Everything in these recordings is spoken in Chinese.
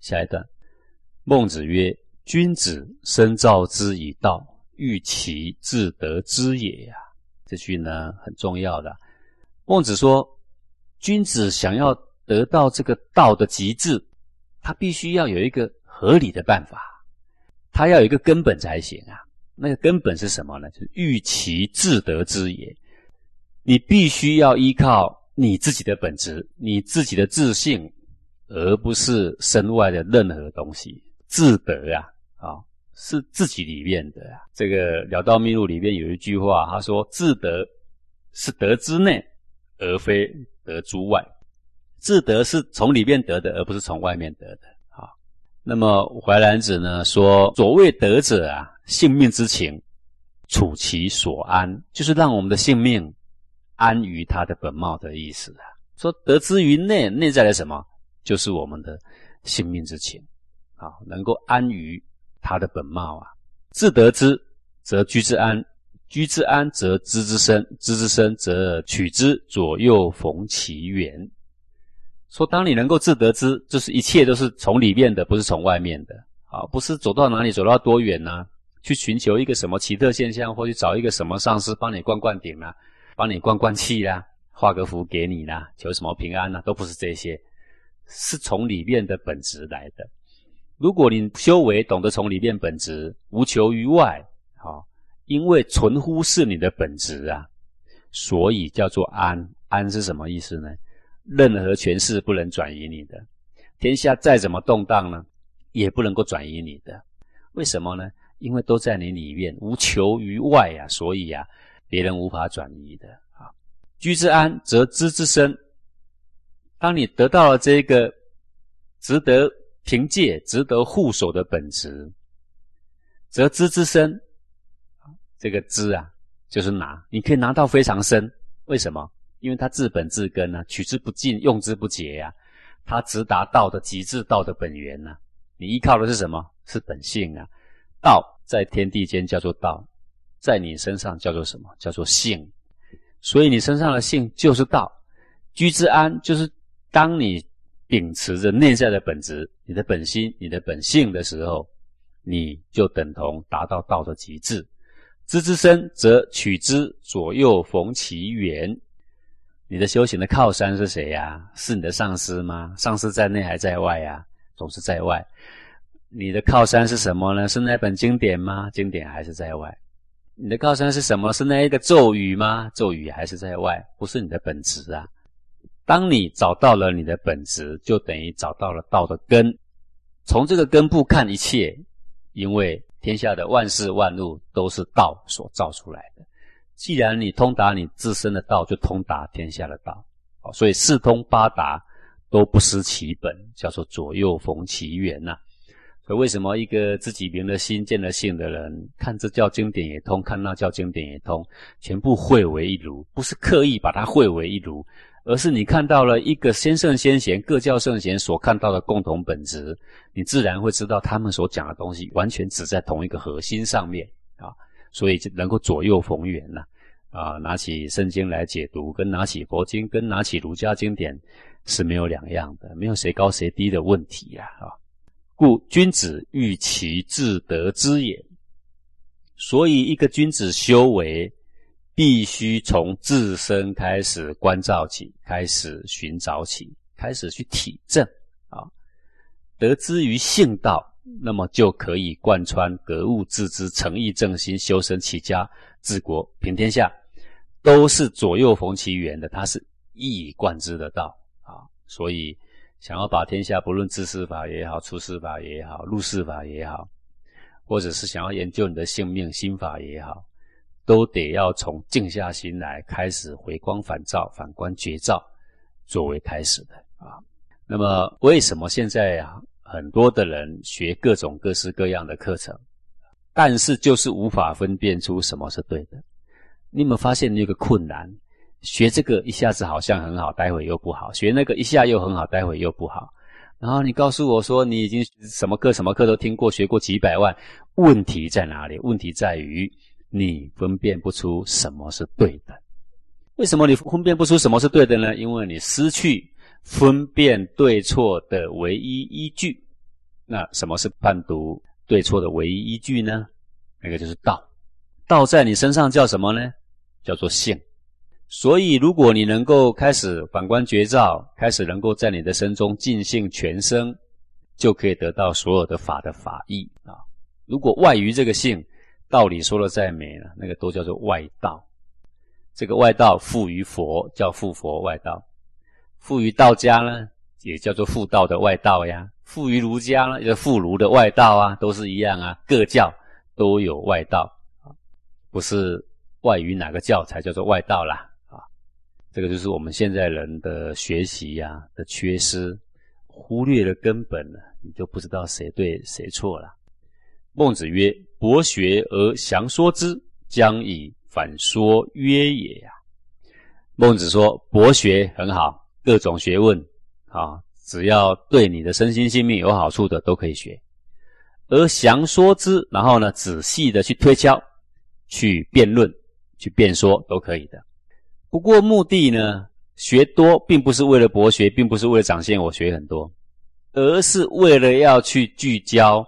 下一段，孟子曰：“君子深造之以道，欲其自得之也。”呀，这句呢很重要的。孟子说，君子想要得到这个道的极致，他必须要有一个合理的办法，他要有一个根本才行啊。那个根本是什么呢？就是欲其自得之也。你必须要依靠你自己的本质，你自己的自信。而不是身外的任何东西，自得啊，啊，是自己里面的。啊这个《了道秘录》里面有一句话，他说：“自得是得之内，而非得诸外。自得是从里面得的，而不是从外面得的。”啊，那么淮南子呢说：“所谓得者啊，性命之情，处其所安，就是让我们的性命安于它的本貌的意思啊。说得之于内，内在的什么？”就是我们的性命之情，啊，能够安于他的本貌啊。自得之，则居之安；居之安，则知之深；知之深，则取之，左右逢其源。说，当你能够自得之，就是一切都是从里面的，不是从外面的，啊，不是走到哪里走到多远呢？去寻求一个什么奇特现象，或去找一个什么上师帮你灌灌顶啦，帮你灌灌气啦，画个符给你啦，求什么平安呢？都不是这些。是从里面的本质来的。如果你修为懂得从里面本质，无求于外，好，因为纯乎是你的本质啊，所以叫做安。安是什么意思呢？任何权势不能转移你的，天下再怎么动荡呢，也不能够转移你的。为什么呢？因为都在你里面，无求于外呀，所以呀，别人无法转移的啊。居之安，则知之深。当你得到了这个值得凭借、值得护守的本质，则知之深。这个知啊，就是拿，你可以拿到非常深。为什么？因为它治本治根啊，取之不尽，用之不竭呀。它直达道的极致，道的本源呐。你依靠的是什么？是本性啊。道在天地间叫做道，在你身上叫做什么？叫做性。所以你身上的性就是道。居之安就是。当你秉持着内在的本质、你的本心、你的本性的时候，你就等同达到道的极致。知之深，则取之，左右逢其源。你的修行的靠山是谁呀？是你的上司吗？上司在内还在外呀？总是在外。你的靠山是什么呢？是那本经典吗？经典还是在外。你的靠山是什么？是那一个咒语吗？咒语还是在外，不是你的本质啊。当你找到了你的本质，就等于找到了道的根。从这个根部看一切，因为天下的万事万物都是道所造出来的。既然你通达你自身的道，就通达天下的道。所以四通八达都不失其本，叫做左右逢其源呐。所以为什么一个自己明了心、见了性的人，看这叫经典也通，看那叫经典也通，全部汇为一炉，不是刻意把它汇为一炉。而是你看到了一个先圣先贤各教圣贤所看到的共同本质，你自然会知道他们所讲的东西完全只在同一个核心上面啊，所以就能够左右逢源呐啊，拿起圣经来解读，跟拿起佛经，跟拿起儒家经典是没有两样的，没有谁高谁低的问题呀啊。故君子欲其自得之也，所以一个君子修为。必须从自身开始关照起，开始寻找起，开始去体证啊，得之于性道，那么就可以贯穿格物致知、诚意正心、修身齐家、治国平天下，都是左右逢其源的，它是一以贯之的道啊。所以，想要把天下不论治世法也好、出世法也好、入世法也好，或者是想要研究你的性命心法也好。都得要从静下心来开始回光返照、反观觉照作为开始的啊。那么，为什么现在啊很多的人学各种各式各样的课程，但是就是无法分辨出什么是对的？你有没有发现一个困难？学这个一下子好像很好，待会又不好；学那个一下又很好，待会又不好。然后你告诉我说，你已经什么课、什么课都听过，学过几百万，问题在哪里？问题在于。你分辨不出什么是对的，为什么你分辨不出什么是对的呢？因为你失去分辨对错的唯一依据，那什么是判读对错的唯一依据呢？那个就是道。道在你身上叫什么呢？叫做性。所以，如果你能够开始反观觉照，开始能够在你的身中尽性全生，就可以得到所有的法的法义啊。如果外于这个性，道理说的再美了，那个都叫做外道。这个外道附于佛，叫附佛外道；附于道家呢，也叫做附道的外道呀；附于儒家呢，叫附儒的外道啊，都是一样啊。各教都有外道，不是外于哪个教才叫做外道啦啊。这个就是我们现在人的学习呀的缺失，忽略了根本了，你就不知道谁对谁错了。孟子曰：“博学而详说之，将以反说曰也。”呀，孟子说：“博学很好，各种学问啊，只要对你的身心性命有好处的都可以学。而详说之，然后呢，仔细的去推敲、去辩论、去辩说，都可以的。”不过目的呢，学多并不是为了博学，并不是为了展现我学很多，而是为了要去聚焦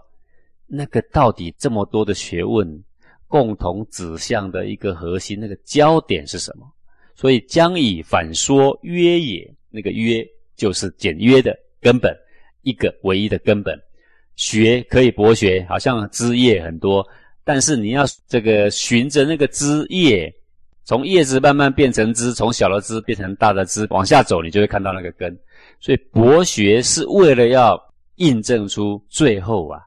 那个到底这么多的学问共同指向的一个核心，那个焦点是什么？所以将以反说约也，那个约就是简约的根本，一个唯一的根本。学可以博学，好像枝叶很多，但是你要这个循着那个枝叶。从叶子慢慢变成枝，从小的枝变成大的枝，往下走，你就会看到那个根。所以博学是为了要印证出最后啊，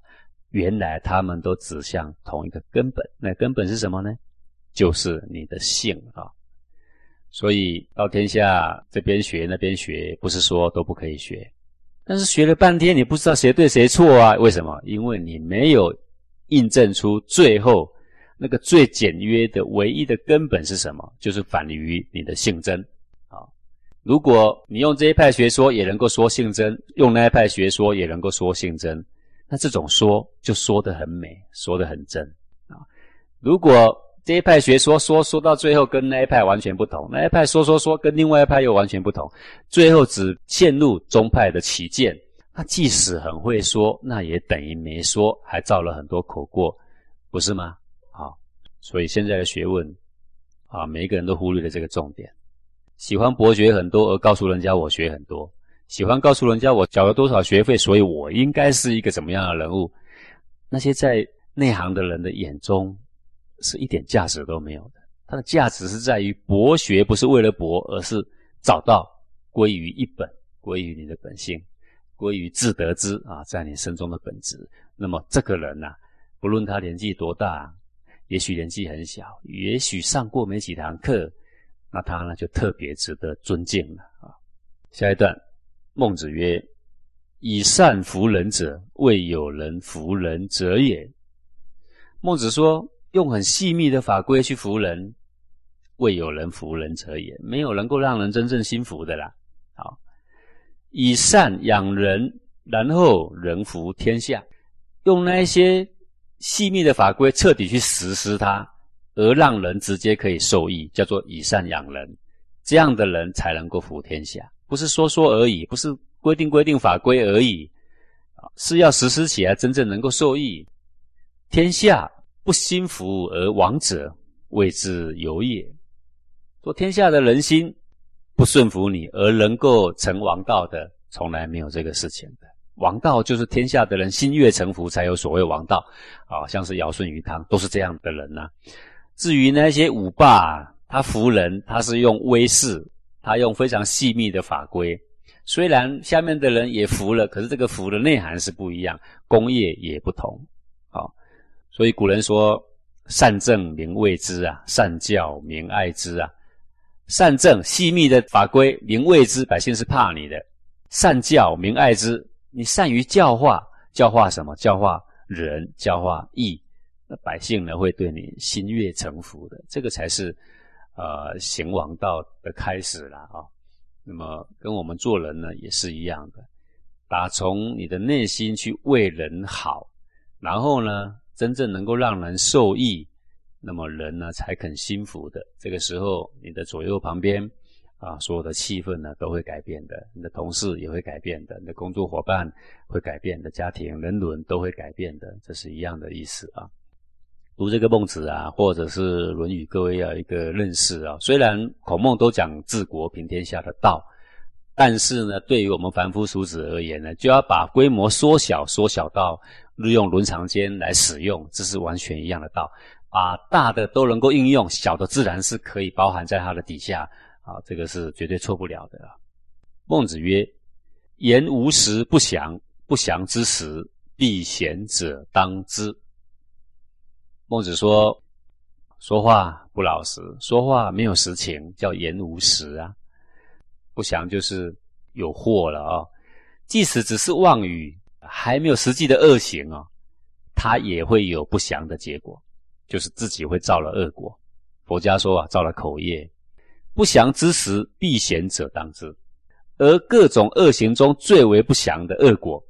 原来他们都指向同一个根本。那根本是什么呢？就是你的性啊。所以到天下这边学那边学，不是说都不可以学，但是学了半天，你不知道谁对谁错啊？为什么？因为你没有印证出最后。那个最简约的、唯一的根本是什么？就是反于你的性真啊！如果你用这一派学说也能够说性真，用那一派学说也能够说性真，那这种说就说得很美，说得很真啊！如果这一派学说说说到最后跟那一派完全不同，那一派说说说跟另外一派又完全不同，最后只陷入宗派的起见，那即使很会说，那也等于没说，还造了很多口过，不是吗？好所以现在的学问，啊，每一个人都忽略了这个重点。喜欢博学很多，而告诉人家我学很多；喜欢告诉人家我缴了多少学费，所以我应该是一个怎么样的人物。那些在内行的人的眼中，是一点价值都没有的。它的价值是在于博学，不是为了博，而是找到归于一本，归于你的本性，归于自得之啊，在你身中的本质。那么这个人呐，不论他年纪多大。也许年纪很小，也许上过没几堂课，那他呢就特别值得尊敬了啊。下一段，孟子曰：“以善服人者，未有人服人者也。”孟子说，用很细密的法规去服人，未有人服人者也，没有能够让人真正心服的啦。好，以善养人，然后人服天下，用那一些。细密的法规彻底去实施它，而让人直接可以受益，叫做以善养人，这样的人才能够服天下，不是说说而已，不是规定规定法规而已，啊，是要实施起来真正能够受益。天下不心服而亡者，谓之有也。说天下的人心不顺服你而能够成王道的，从来没有这个事情的。王道就是天下的人心悦诚服，才有所谓王道，啊，像是尧舜禹汤都是这样的人呐。至于那些武霸，他服人，他是用威势，他用非常细密的法规。虽然下面的人也服了，可是这个服的内涵是不一样，工业也不同。好，所以古人说：“善政民畏之啊，善教民爱之啊。”善政细密的法规，民畏之，百姓是怕你的；善教民爱之。你善于教化，教化什么？教化人，教化义，那百姓呢会对你心悦诚服的。这个才是，呃，行王道的开始了啊。那么跟我们做人呢也是一样的，打从你的内心去为人好，然后呢真正能够让人受益，那么人呢才肯心服的。这个时候，你的左右旁边啊，所有的气氛呢都会改变的，你的同事也会改变的，你的工作伙伴会改变的，家庭人伦都会改变的，这是一样的意思啊。读这个孟子啊，或者是《论语》，各位要一个认识啊。虽然孔孟都讲治国平天下的道，但是呢，对于我们凡夫俗子而言呢，就要把规模缩小，缩小到利用伦常间来使用，这是完全一样的道。把大的都能够应用，小的自然是可以包含在它的底下啊，这个是绝对错不了的。孟子曰：“言无实不祥，不祥之时，必贤者当之。”孟子说：“说话不老实，说话没有实情，叫言无实啊。不祥就是有祸了啊。即使只是妄语，还没有实际的恶行啊，他也会有不祥的结果，就是自己会造了恶果。佛家说啊，造了口业。不祥之时，避贤者当之。而各种恶行中最为不祥的恶果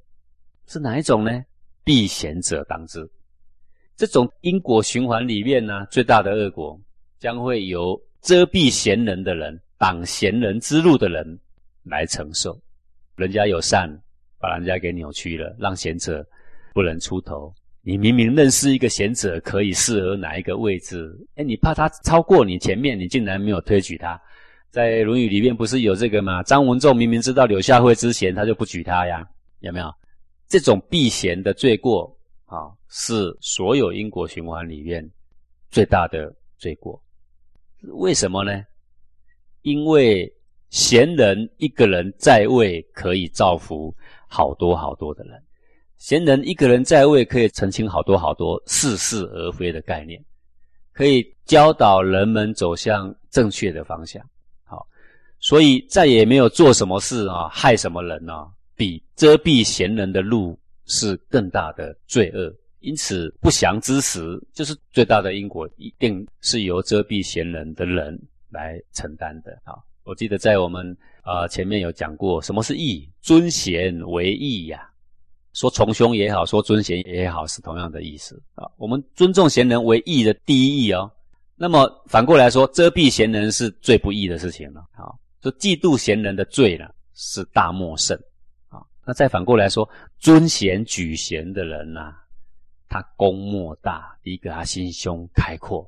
是哪一种呢？避贤者当之。”这种因果循环里面呢，最大的恶果将会由遮蔽贤人的人、挡贤人之路的人来承受。人家有善，把人家给扭曲了，让贤者不能出头。你明明认识一个贤者可以适合哪一个位置，哎，你怕他超过你前面，你竟然没有推举他。在《论语》里面不是有这个吗？张文仲明明知道柳下惠之贤，他就不举他呀？有没有这种避贤的罪过？啊，是所有因果循环里面最大的罪过。为什么呢？因为贤人一个人在位，可以造福好多好多的人；贤人一个人在位，可以澄清好多好多似是而非的概念，可以教导人们走向正确的方向。好，所以再也没有做什么事啊，害什么人啊，比遮蔽贤人的路。是更大的罪恶，因此不祥之时，就是最大的因果，一定是由遮蔽贤人的人来承担的。啊，我记得在我们啊前面有讲过，什么是义？尊贤为义呀。说从兄也好，说尊贤也好，是同样的意思啊。我们尊重贤人为义的第一义哦。那么反过来说，遮蔽贤人是最不义的事情了。好，就嫉妒贤人的罪呢，是大莫甚。那再反过来说，尊贤举贤的人呐，他功莫大。第一个，他心胸开阔，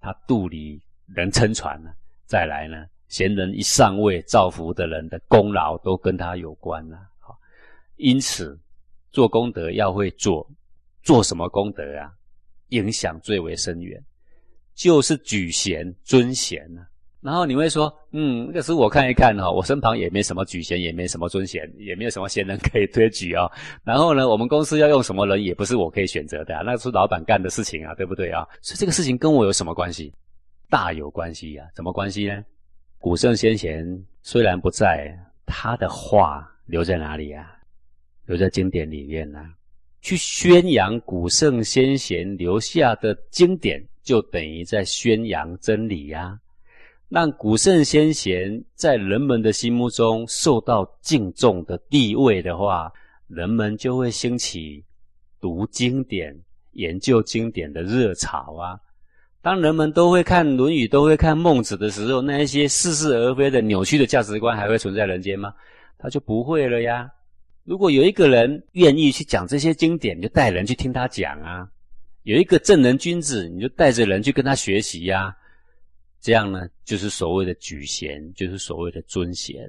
他肚里能撑船呢。再来呢，贤人一上位，造福的人的功劳都跟他有关了。好，因此做功德要会做，做什么功德啊？影响最为深远，就是举贤尊贤呢。然后你会说，嗯，那个时我看一看哈，我身旁也没什么举贤，也没什么尊贤，也没有什么贤人可以推举啊。然后呢，我们公司要用什么人，也不是我可以选择的，那是老板干的事情啊，对不对啊？所以这个事情跟我有什么关系？大有关系呀！什么关系呢？古圣先贤虽然不在，他的话留在哪里啊？留在经典里面呢。去宣扬古圣先贤留下的经典，就等于在宣扬真理呀。让古圣先贤在人们的心目中受到敬重的地位的话，人们就会兴起读经典、研究经典的热潮啊。当人们都会看《论语》、都会看《孟子》的时候，那一些似是而非的扭曲的价值观还会存在人间吗？他就不会了呀。如果有一个人愿意去讲这些经典，你就带人去听他讲啊。有一个正人君子，你就带着人去跟他学习呀。这样呢，就是所谓的举贤，就是所谓的尊贤。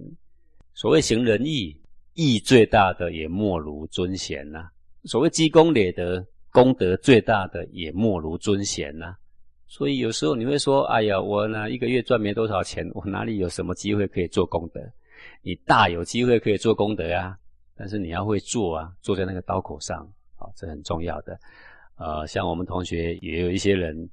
所谓行仁义，义最大的也莫如尊贤呐。所谓积功累德，功德最大的也莫如尊贤呐。所以有时候你会说：“哎呀，我呢一个月赚没多少钱，我哪里有什么机会可以做功德？”你大有机会可以做功德啊，但是你要会做啊，坐在那个刀口上啊，这很重要的。呃，像我们同学也有一些人。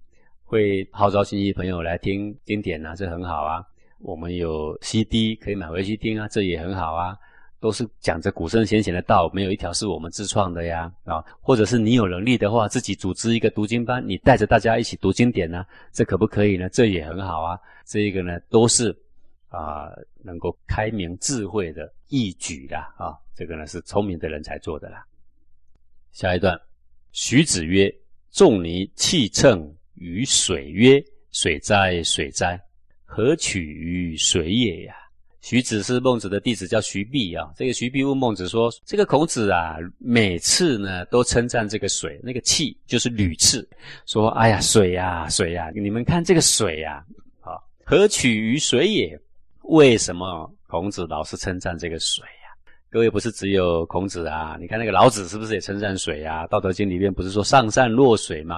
会号召亲戚朋友来听经典啊，这很好啊。我们有 CD 可以买回去听啊，这也很好啊。都是讲着古圣先贤的道，没有一条是我们自创的呀啊。或者是你有能力的话，自己组织一个读经班，你带着大家一起读经典呢，这可不可以呢？这也很好啊。这一个呢，都是啊能够开明智慧的义举的啊。这个呢是聪明的人才做的啦。下一段，徐子曰：“仲尼弃秤。”与水曰：“水哉，水哉！何取于水也呀？徐子是孟子的弟子，叫徐弼啊。这个徐弼问孟子说：“这个孔子啊，每次呢都称赞这个水，那个气就是屡次说：‘哎呀，水呀，水呀！你们看这个水呀，啊，何取于水也？为什么孔子老是称赞这个水呀？各位不是只有孔子啊？你看那个老子是不是也称赞水呀？《道德经》里面不是说上善若水吗？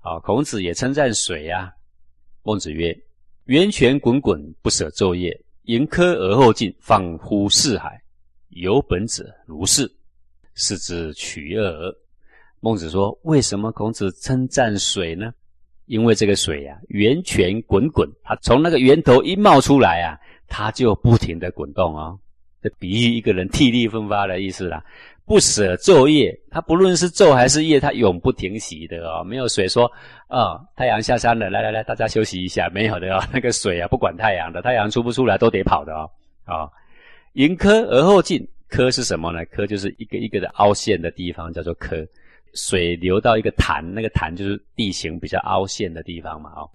啊，孔子也称赞水呀。孟子曰：‘源泉滚滚，不舍昼夜。’”盈科而后进，放乎四海。有本者如是，是之取耳。孟子说：“为什么孔子称赞水呢？因为这个水呀，源泉滚滚，它从那个源头一冒出来啊，它就不停的滚动哦。这比喻一个人体力奋发的意思啦。不舍昼夜，它不论是昼还是夜，它永不停息的哦。没有水说，啊，太阳下山了，来来来，大家休息一下，没有的哦。那个水啊，不管太阳的，太阳出不出来都得跑的哦。啊，迎科而后进，科是什么呢？科就是一个一个的凹陷的地方，叫做科。水流到一个潭，那个潭就是地形比较凹陷的地方嘛。哦，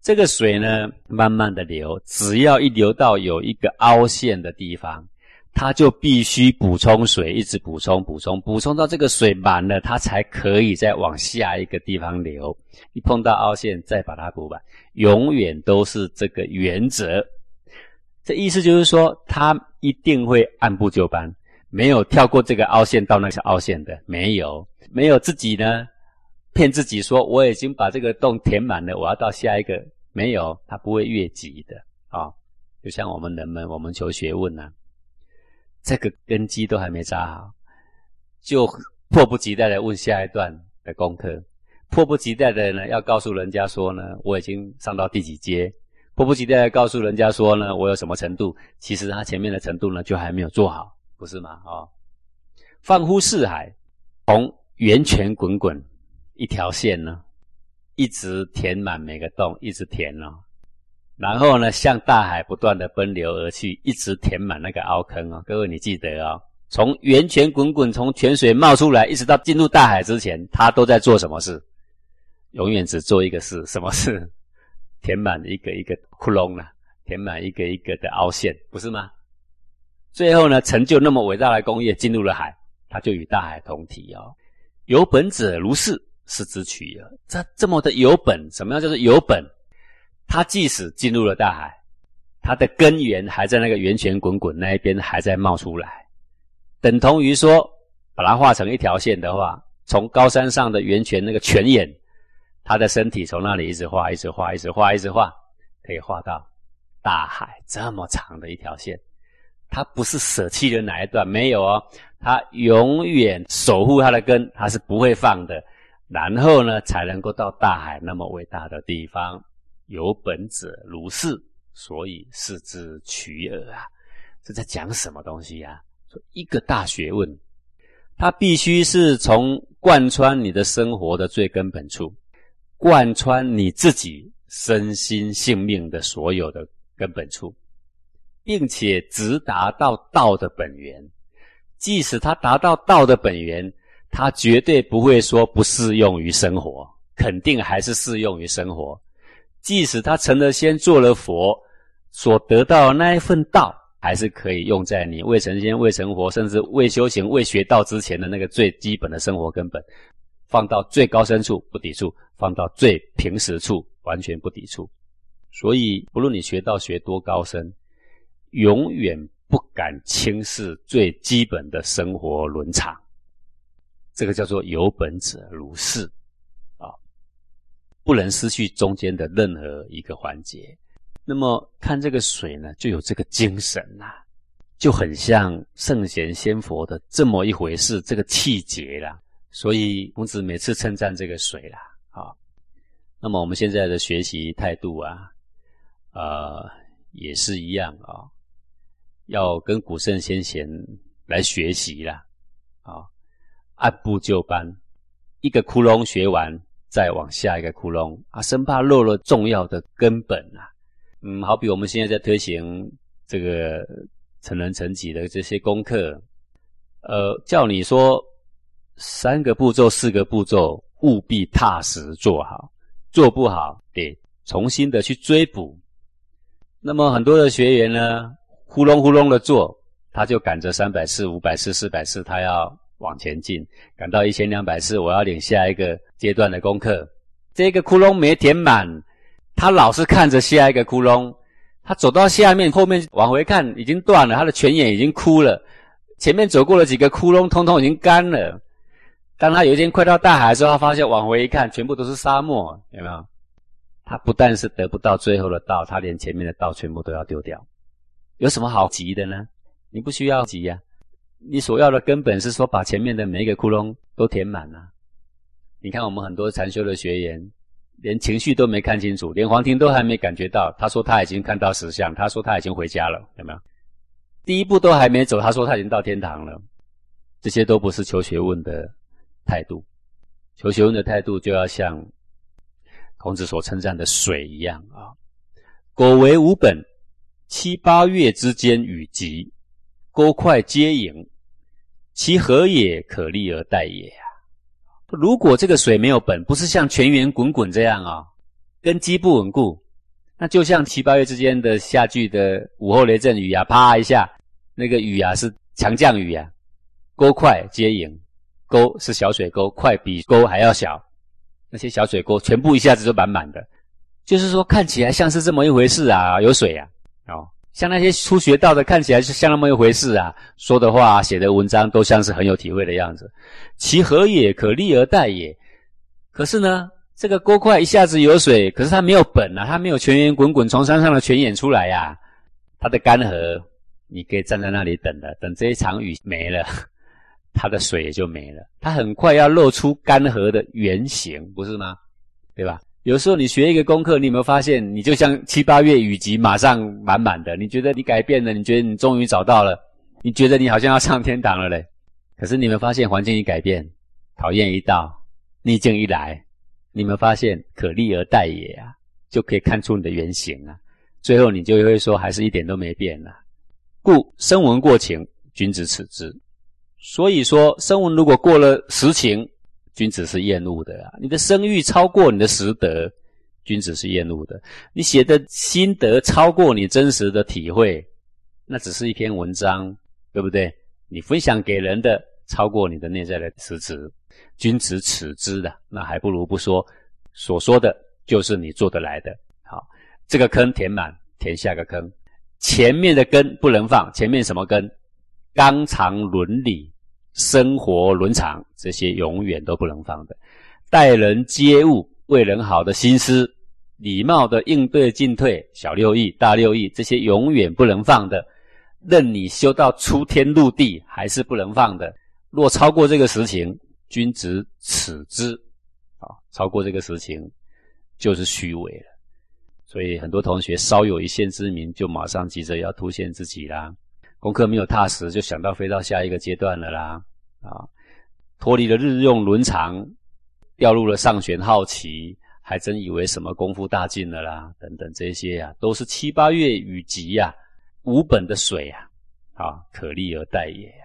这个水呢，慢慢的流，只要一流到有一个凹陷的地方。它就必须补充水，一直补充、补充、补充到这个水满了，它才可以再往下一个地方流。一碰到凹陷，再把它补满，永远都是这个原则。这意思就是说，它一定会按部就班，没有跳过这个凹陷到那个凹陷的，没有，没有自己呢骗自己说我已经把这个洞填满了，我要到下一个，没有，它不会越级的啊。就像我们人们，我们求学问呢。这个根基都还没扎好，就迫不及待的问下一段的功课，迫不及待的呢要告诉人家说呢，我已经上到第几阶，迫不及待的告诉人家说呢，我有什么程度，其实他前面的程度呢就还没有做好，不是吗？哦，放乎四海，从源泉滚滚一条线呢，一直填满每个洞，一直填哦。然后呢，向大海不断的奔流而去，一直填满那个凹坑哦。各位你记得哦，从源泉滚滚，从泉水冒出来，一直到进入大海之前，他都在做什么事？永远只做一个事，什么事？填满一个一个窟窿啊，填满一个一个的凹陷，不是吗？最后呢，成就那么伟大的工业，进入了海，他就与大海同体哦。有本者如是，是之取也。这这么的有本，什么样叫做有本？它即使进入了大海，它的根源还在那个源泉滚滚那一边还在冒出来，等同于说把它画成一条线的话，从高山上的源泉那个泉眼，它的身体从那里一直画，一直画，一直画，一直画，可以画到大海这么长的一条线。它不是舍弃了哪一段，没有哦，它永远守护它的根，它是不会放的。然后呢，才能够到大海那么伟大的地方。有本者如是，所以是之取耳啊！这在讲什么东西呀？说一个大学问，它必须是从贯穿你的生活的最根本处，贯穿你自己身心性命的所有的根本处，并且直达到道的本源。即使它达到道的本源，它绝对不会说不适用于生活，肯定还是适用于生活。即使他成了仙、做了佛，所得到那一份道，还是可以用在你未成仙、未成佛，甚至未修行、未学道之前的那个最基本的生活根本。放到最高深处不抵触，放到最平实处完全不抵触。所以，不论你学道学多高深，永远不敢轻视最基本的生活伦常。这个叫做有本者如是。不能失去中间的任何一个环节。那么看这个水呢，就有这个精神啦，就很像圣贤仙佛的这么一回事，这个气节啦。所以孔子每次称赞这个水啦，啊，那么我们现在的学习态度啊，呃，也是一样啊，要跟古圣先贤来学习啦，啊，按部就班，一个窟窿学完。再往下一个窟窿啊，生怕漏了重要的根本啊。嗯，好比我们现在在推行这个成人成己的这些功课，呃，叫你说三个步骤、四个步骤，务必踏实做好，做不好得重新的去追补。那么很多的学员呢，呼隆呼隆的做，他就赶着三百四、五百四、四百四，他要往前进，赶到一千两百四，我要领下一个阶段的功课。这个窟窿没填满，他老是看着下一个窟窿，他走到下面，后面往回看已经断了，他的泉眼已经枯了，前面走过了几个窟窿，通通已经干了。当他有一天快到大海的时候，他发现往回一看，全部都是沙漠，有没有？他不但是得不到最后的道，他连前面的道全部都要丢掉。有什么好急的呢？你不需要急呀。你所要的根本是说，把前面的每一个窟窿都填满了。你看我们很多禅修的学员，连情绪都没看清楚，连黄庭都还没感觉到。他说他已经看到实相，他说他已经回家了，有没有？第一步都还没走，他说他已经到天堂了。这些都不是求学问的。态度，求学问的态度就要像孔子所称赞的水一样啊。果为无本，七八月之间雨急，沟快接盈，其何也可立而待也啊？如果这个水没有本，不是像泉源滚滚这样啊，根基不稳固，那就像七八月之间的下句的午后雷阵雨啊，啪一下，那个雨啊是强降雨啊，沟快接盈。沟是小水沟，快比沟还要小。那些小水沟全部一下子就满满的，就是说看起来像是这么一回事啊，有水啊，哦，像那些初学道的看起来就像那么一回事啊，说的话、写的文章都像是很有体会的样子。其何也可立而待也？可是呢，这个沟块一下子有水，可是它没有本啊，它没有泉源滚滚从山上的泉眼出来呀，它的干涸，你可以站在那里等的，等这一场雨没了。它的水也就没了，它很快要露出干涸的原形，不是吗？对吧？有时候你学一个功课，你有没有发现，你就像七八月雨季，马上满满的，你觉得你改变了，你觉得你终于找到了，你觉得你好像要上天堂了嘞。可是你们发现环境一改变，考验一到，逆境一来，你们发现可立而待也啊，就可以看出你的原形啊。最后你就会说，还是一点都没变啊。故声闻过情，君子耻之。所以说，声闻如果过了实情，君子是厌恶的啊。你的声誉超过你的实德，君子是厌恶的。你写的心得超过你真实的体会，那只是一篇文章，对不对？你分享给人的超过你的内在的实质，君子耻之的，那还不如不说。所说的就是你做得来的。好，这个坑填满，填下个坑。前面的根不能放，前面什么根？纲常伦理、生活伦常，这些永远都不能放的；待人接物、为人好的心思、礼貌的应对进退，小六义、大六义，这些永远不能放的。任你修到出天入地，还是不能放的。若超过这个实情，君子耻之。啊，超过这个实情，就是虚伪了。所以很多同学稍有一线之名，就马上急着要凸显自己啦。功课没有踏实，就想到飞到下一个阶段了啦！啊，脱离了日用伦常，掉入了上旋好奇，还真以为什么功夫大进了啦？等等这些啊，都是七八月雨急呀，无本的水啊，啊，可立而待也呀！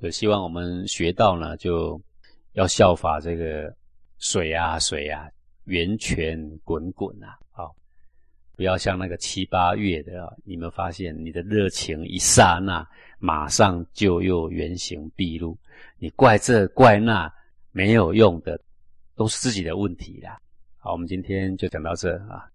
就希望我们学到呢，就要效法这个水啊，水啊，源泉滚滚啊！不要像那个七八月的！你们发现你的热情一刹那，马上就又原形毕露。你怪这怪那没有用的，都是自己的问题啦。好，我们今天就讲到这啊。